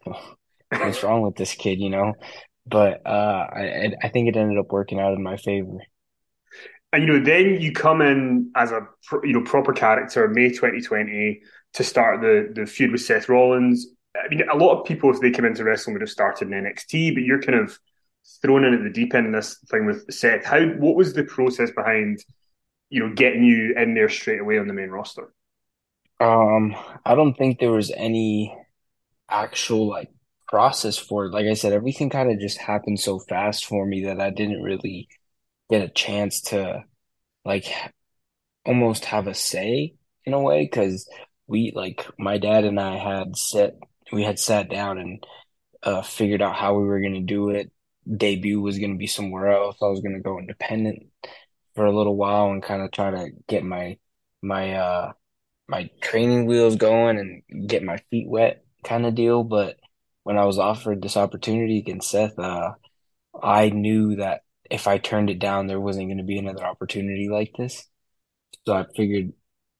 oh, "What's wrong with this kid?" You know. But uh, I I think it ended up working out in my favor. And you know, then you come in as a you know proper character May 2020 to start the the feud with Seth Rollins. I mean, a lot of people, if they come into wrestling, would have started in NXT, but you're kind of thrown in at the deep end in this thing with Seth. How what was the process behind you know getting you in there straight away on the main roster? Um, I don't think there was any actual like process for it. Like I said, everything kind of just happened so fast for me that I didn't really get a chance to like almost have a say in a way because we like my dad and I had set we had sat down and uh, figured out how we were gonna do it. Debut was gonna be somewhere else. I was gonna go independent for a little while and kind of try to get my my uh my training wheels going and get my feet wet kind of deal. But when I was offered this opportunity against Seth, uh, I knew that if I turned it down, there wasn't going to be another opportunity like this. So I figured,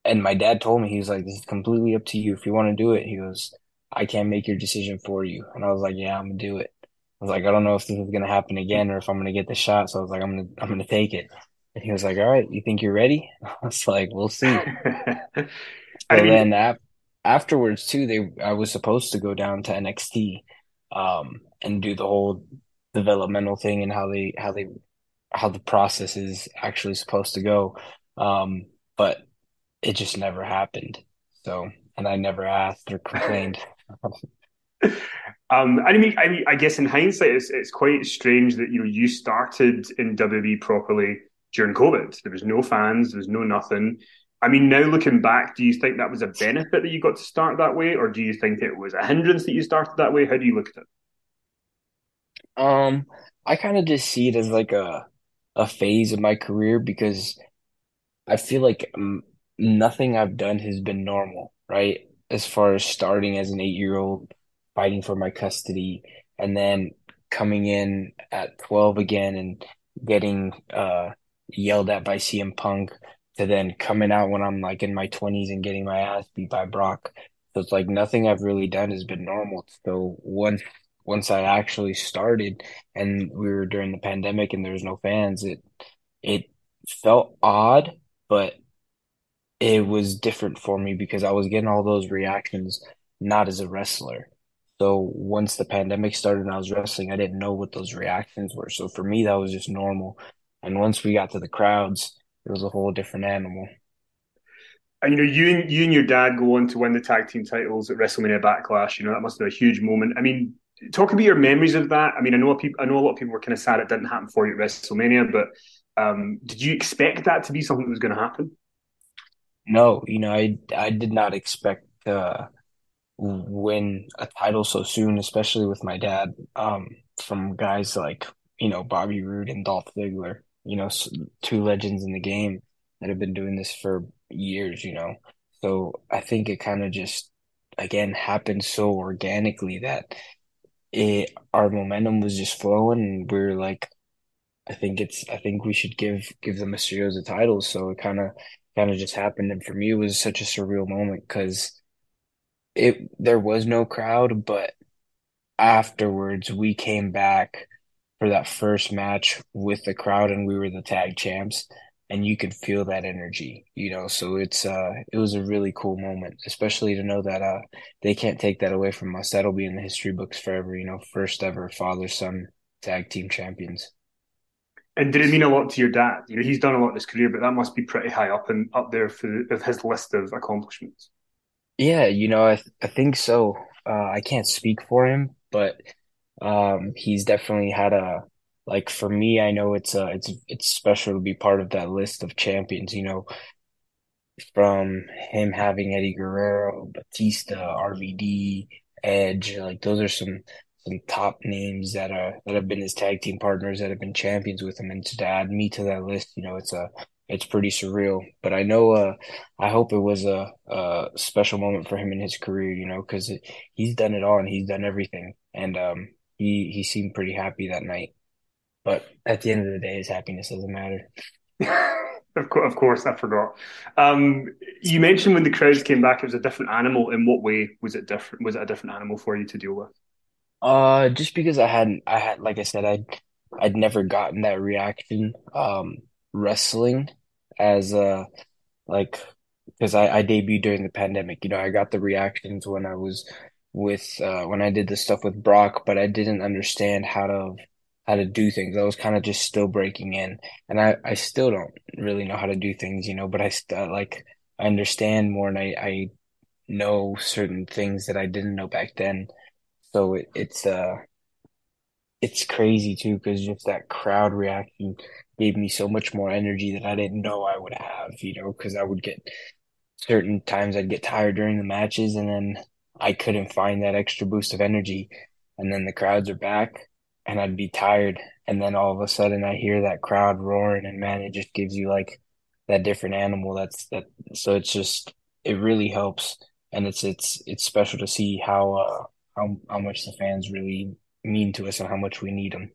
and my dad told me, he was like, this is completely up to you. If you want to do it, he goes, I can't make your decision for you. And I was like, yeah, I'm going to do it. I was like, I don't know if this is going to happen again or if I'm going to get the shot. So I was like, I'm going to, I'm going to take it. And he was like, all right, you think you're ready? <laughs> I was like, we'll see. <laughs> and mean, then ap- afterwards too, they, I was supposed to go down to NXT, um, and do the whole developmental thing and how they how they how the process is actually supposed to go. Um, but it just never happened. So, and I never asked or complained. <laughs> um, I mean, I mean, I guess in hindsight, it's it's quite strange that you know you started in WWE properly during COVID. There was no fans, there was no nothing. I mean, now looking back, do you think that was a benefit that you got to start that way, or do you think it was a hindrance that you started that way? How do you look at it? Um, I kind of just see it as like a a phase of my career because I feel like um, nothing I've done has been normal, right? As far as starting as an eight year old, fighting for my custody, and then coming in at 12 again and getting uh, yelled at by CM Punk, to then coming out when I'm like in my 20s and getting my ass beat by Brock. So it's like nothing I've really done has been normal. So once once I actually started and we were during the pandemic and there was no fans, it it felt odd, but it was different for me because I was getting all those reactions not as a wrestler. So once the pandemic started and I was wrestling, I didn't know what those reactions were. So for me, that was just normal. And once we got to the crowds, it was a whole different animal. And you know, you and you and your dad go on to win the tag team titles at WrestleMania Backlash. You know, that must have been a huge moment. I mean, talk about your memories of that. I mean, I know people, I know a lot of people were kind of sad it didn't happen for you at WrestleMania, but um, did you expect that to be something that was going to happen? No, you know, I I did not expect to win a title so soon, especially with my dad. Um, from guys like you know Bobby Roode and Dolph Ziggler, you know, two legends in the game that have been doing this for years. You know, so I think it kind of just again happened so organically that it our momentum was just flowing and we are like I think it's I think we should give give the Mysterios the title. So it kind of kind of just happened, and for me, it was such a surreal moment because it there was no crowd, but afterwards we came back for that first match with the crowd, and we were the tag champs, and you could feel that energy, you know. So it's uh, it was a really cool moment, especially to know that uh, they can't take that away from us. That'll be in the history books forever, you know. First ever father son tag team champions. And did it mean a lot to your dad? You know, he's done a lot in his career, but that must be pretty high up and up there for of his list of accomplishments. Yeah, you know, I th I think so. Uh, I can't speak for him, but um, he's definitely had a like for me. I know it's uh it's it's special to be part of that list of champions. You know, from him having Eddie Guerrero, Batista, RVD, Edge, like those are some some top names that are that have been his tag team partners that have been champions with him, and to add me to that list, you know, it's a it's pretty surreal. But I know, uh, I hope it was a, a special moment for him in his career, you know, because he's done it all and he's done everything, and um, he he seemed pretty happy that night. But at the end of the day, his happiness doesn't matter. <laughs> Of course, of course, I forgot. Um, you mentioned when the crowds came back, it was a different animal. In what way was it different? Was it a different animal for you to deal with? Uh, just because I hadn't, I had, like I said, I'd, I'd never gotten that reaction, um, wrestling as, a like, because I, I debuted during the pandemic, you know, I got the reactions when I was with, uh, when I did the stuff with Brock, but I didn't understand how to, how to do things. I was kind of just still breaking in, and I, I still don't really know how to do things, you know, but I still like, I understand more and I, I know certain things that I didn't know back then. So it, it's uh it's crazy too because just that crowd reaction gave me so much more energy that I didn't know I would have, you know, because I would get certain times I'd get tired during the matches and then I couldn't find that extra boost of energy. And then the crowds are back and I'd be tired. And then all of a sudden I hear that crowd roaring and man, it just gives you like that different animal. That's that. So it's just, it really helps. And it's, it's, it's special to see how, uh, how, how much the fans really mean to us and how much we need them.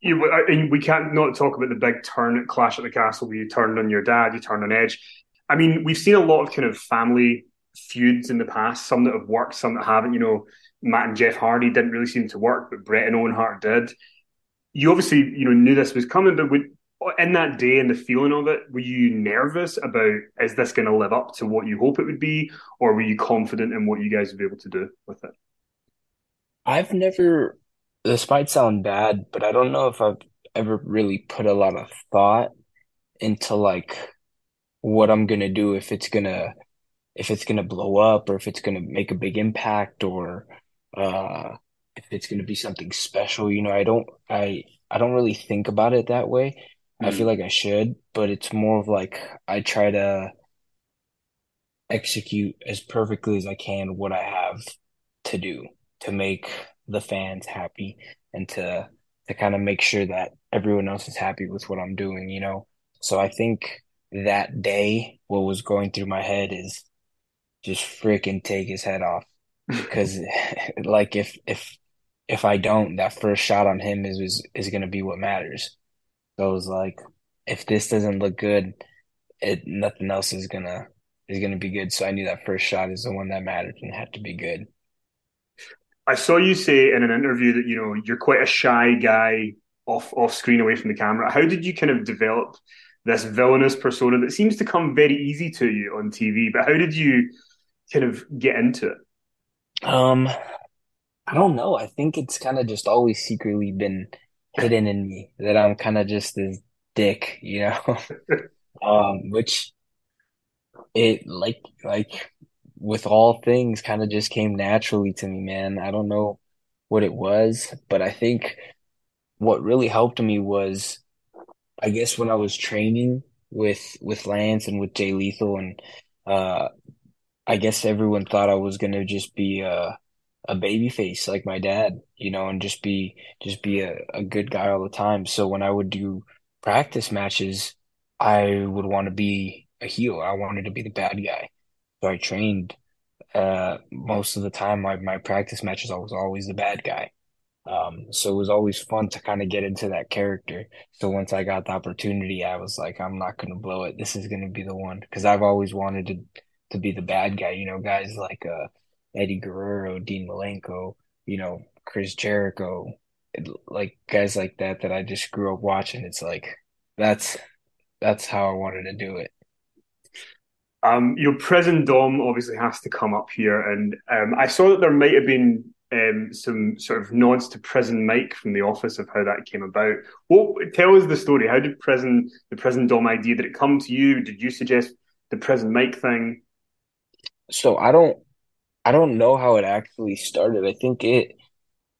You, and we can't not talk about the big turn Clash at the Castle where you turned on your dad, you turned on Edge. I mean, we've seen a lot of kind of family feuds in the past, some that have worked, some that haven't. You know, Matt and Jeff Hardy didn't really seem to work, but Bret and Owen Hart did. You obviously, you know, knew this was coming, but would, in that day and the feeling of it, were you nervous about is this going to live up to what you hope it would be, or were you confident in what you guys would be able to do with it? I've never, this might sound bad, but I don't know if I've ever really put a lot of thought into like what I'm gonna do if it's gonna if it's gonna blow up or if it's gonna make a big impact or uh if it's gonna be something special. You know, I don't I I don't really think about it that way. Mm. I feel like I should, but it's more of like I try to execute as perfectly as I can what I have to do to make the fans happy and to to kind of make sure that everyone else is happy with what I'm doing, you know. So I think that day what was going through my head is just freaking take his head off because <laughs> like if if if I don't that first shot on him is is, is going to be what matters. So it was like if this doesn't look good, it nothing else is to is to be good. So I knew that first shot is the one that mattered and had to be good. I saw you say in an interview that you know you're quite a shy guy off off screen away from the camera. How did you kind of develop this villainous persona that seems to come very easy to you on TV? But how did you kind of get into it? Um, I don't know. I think it's kind of just always secretly been hidden in me that I'm kind of just this dick, you know. <laughs> um, which it like like with all things kind of just came naturally to me, man. I don't know what it was, but I think what really helped me was I guess when I was training with with Lance and with Jay Lethal and uh I guess everyone thought I was gonna just be a a baby face like my dad, you know, and just be just be a, a good guy all the time. So when I would do practice matches, I would want to be a heel. I wanted to be the bad guy. So I trained uh, most of the time. My my practice matches, I was always the bad guy. Um, so it was always fun to kind of get into that character. So once I got the opportunity, I was like, I'm not going to blow it. This is going to be the one because I've always wanted to to be the bad guy. You know, guys like uh, Eddie Guerrero, Dean Malenko, you know, Chris Jericho, like guys like that that I just grew up watching. It's like that's that's how I wanted to do it. Um, your prison dom obviously has to come up here, and um, I saw that there might have been um, some sort of nods to prison Mike from the office of how that came about. What tell us the story? How did prison the prison dom idea did it come to you? Did you suggest the prison Mike thing? So I don't I don't know how it actually started. I think it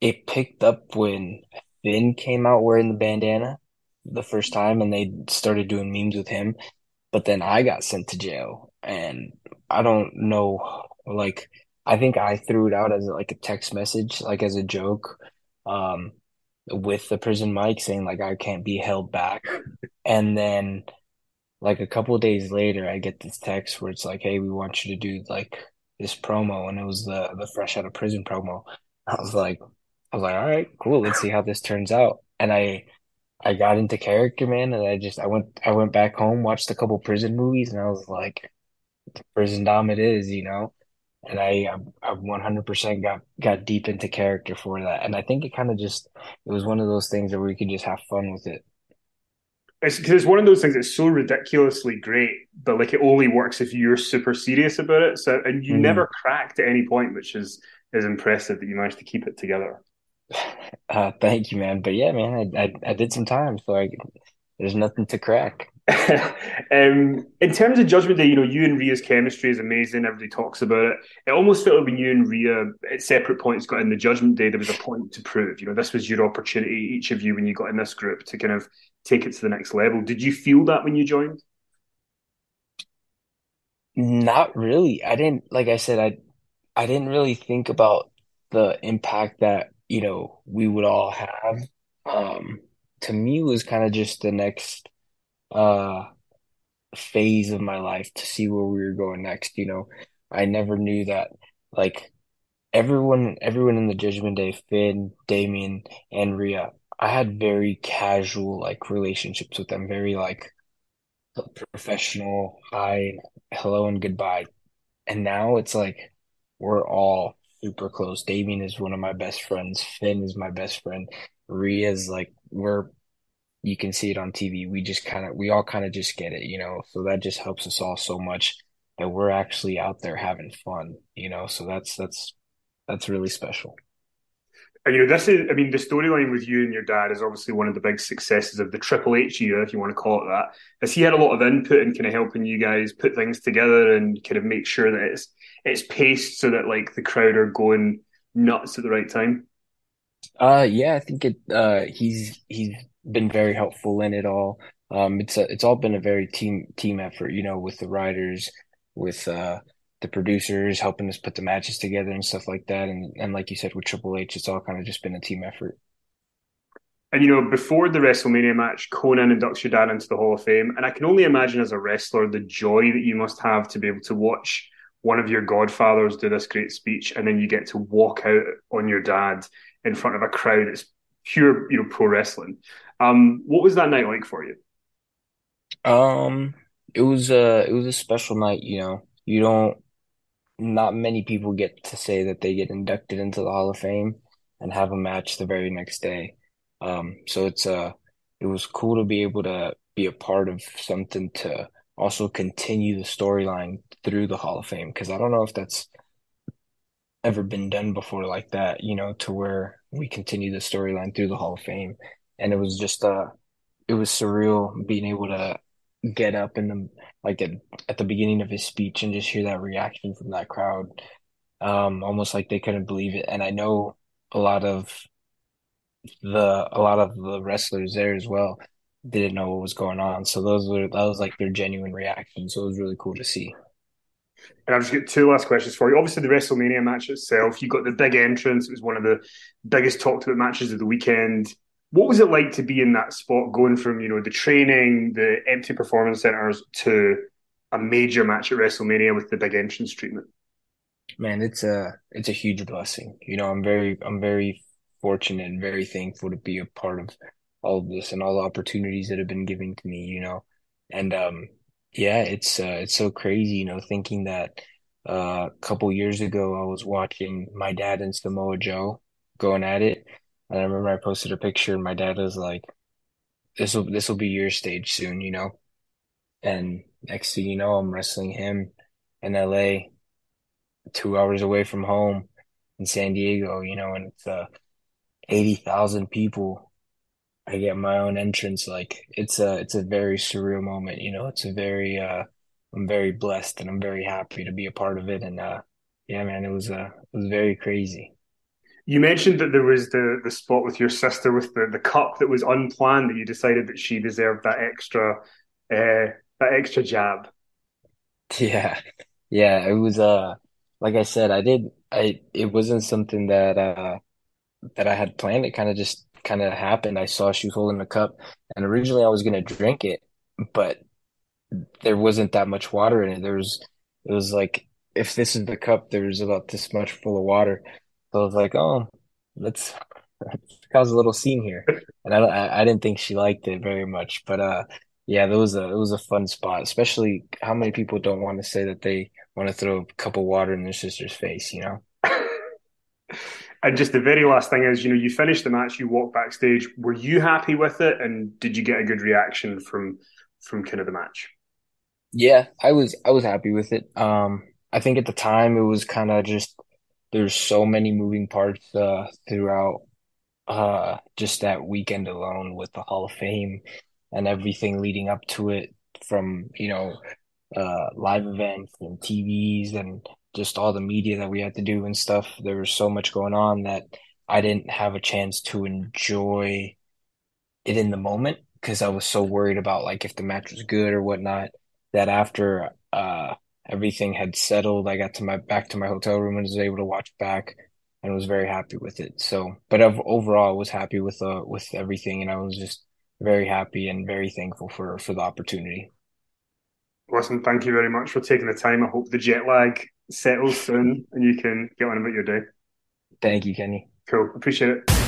it picked up when Finn came out wearing the bandana the first time and they started doing memes with him. But then I got sent to jail and I don't know like I think I threw it out as like a text message, like as a joke, um, with the prison Mike saying like I can't be held back. And then like a couple days later I get this text where it's like, Hey, we want you to do like this promo and it was the the fresh out of prison promo. I was like I was like, all right, cool, let's see how this turns out. And I I got into character, man, and I just I went I went back home, watched a couple prison movies, and I was like, prison dom it is, you know. And I I 100% got got deep into character for that, and I think it kind of just it was one of those things where we could just have fun with it. It's because it's one of those things that's so ridiculously great, but like it only works if you're super serious about it. So and you mm-hmm. never cracked at any point, which is is impressive that you managed to keep it together. <laughs> Uh, thank you, man. But yeah, man, I, I, I did some time, so I, there's nothing to crack. <laughs> um, in terms of Judgment Day, you know, you and Rhea's chemistry is amazing. Everybody talks about it. It almost felt like when you and Rhea at separate points got in the Judgment Day, there was a point to prove. You know, this was your opportunity, each of you, when you got in this group, to kind of take it to the next level. Did you feel that when you joined? Not really. I didn't. Like I said, I I didn't really think about the impact that you know, we would all have. Um, to me was kind of just the next uh phase of my life to see where we were going next. You know, I never knew that like everyone everyone in the Judgment Day, Finn, Damian, and Rhea, I had very casual like relationships with them, very like professional, hi, hello and goodbye. And now it's like we're all super close. Damian is one of my best friends. Finn is my best friend. Rhea's like we're you can see it on TV. We just kind of we all kind of just get it, you know. So that just helps us all so much that we're actually out there having fun, you know. So that's that's that's really special. And you know, this is I mean, the storyline with you and your dad is obviously one of the big successes of the Triple H era, if you want to call it that. Has he had a lot of input in kind of helping you guys put things together and kind of make sure that it's it's paced so that like the crowd are going nuts at the right time? Uh, yeah, I think it. Uh, he's he's been very helpful in it all. Um, it's a, it's all been a very team team effort, you know, with the writers, with uh the producers helping us put the matches together and stuff like that. And and like you said, with Triple H, it's all kind of just been a team effort. And you know, before the WrestleMania match, Konnan inducts your dad into the Hall of Fame, and I can only imagine as a wrestler the joy that you must have to be able to watch one of your godfathers do this great speech, and then you get to walk out on your dad in front of a crowd that's pure, you know, pro wrestling. Um, what was that night like for you? Um, it was a it was a special night. You know, you don't. Not many people get to say that they get inducted into the Hall of Fame and have a match the very next day. Um, so it's uh, it was cool to be able to be a part of something to also continue the storyline through the Hall of Fame because I don't know if that's ever been done before like that, you know, to where we continue the storyline through the Hall of Fame. And it was just uh it was surreal being able to get up in the like at, at the beginning of his speech and just hear that reaction from that crowd. Um almost like they couldn't believe it. And I know a lot of the a lot of the wrestlers there as well didn't know what was going on. So those were that was like their genuine reaction. So it was really cool to see. And I've just got two last questions for you. Obviously, the WrestleMania match itself, you got the big entrance. It was one of the biggest talked about matches of the weekend. What was it like to be in that spot, going from you know the training, the empty performance centers, to a major match at WrestleMania with the big entrance treatment? Man, it's a it's a huge blessing. You know, I'm very I'm very fortunate and very thankful to be a part of all of this and all the opportunities that have been given to me, you know. And um yeah, it's uh, it's so crazy, you know, thinking that uh, a couple years ago I was watching my dad and Samoa Joe going at it. And I remember I posted a picture and my dad was like, This will this will be your stage soon, you know? And next thing you know, I'm wrestling him in LA, two hours away from home in San Diego, you know, and it's uh eighty thousand people I get my own entrance. Like it's a it's a very surreal moment. You know, it's a very uh, I'm very blessed and I'm very happy to be a part of it. And uh, yeah, man, it was uh, it was very crazy. You mentioned that there was the the spot with your sister with the, the cup that was unplanned that you decided that she deserved that extra uh, that extra jab. <laughs> Yeah, yeah, it was uh like I said, I did I it wasn't something that uh that I had planned. It kind of just kind of happened. I saw she was holding a cup, and originally I was gonna drink it, but there wasn't that much water in it. There was it was like if this is the cup, there's about this much full of water. So I was like, oh, let's, let's cause a little scene here. And I, I I didn't think she liked it very much, but uh, yeah, it was a it was a fun spot. Especially how many people don't want to say that they want to throw a cup of water in their sister's face, you know? <laughs> And just the very last thing is, you know, you finished the match, you walked backstage. Were you happy with it, and did you get a good reaction from from kind of the match? Yeah, I was I was happy with it. Um, I think at the time it was kind of just there's so many moving parts uh, throughout uh, just that weekend alone with the Hall of Fame and everything leading up to it, from you know uh, live events and TVs and just all the media that we had to do and stuff. There was so much going on that I didn't have a chance to enjoy it in the moment because I was so worried about like if the match was good or whatnot. That after uh, everything had settled, I got to my back to my hotel room and was able to watch back and was very happy with it. So, but overall, I was happy with uh with everything, and I was just very happy and very thankful for for the opportunity. Listen, thank you very much for taking the time. I hope the jet lag settles soon and you can get on about your day. Thank you, Kenny. Cool. Appreciate it.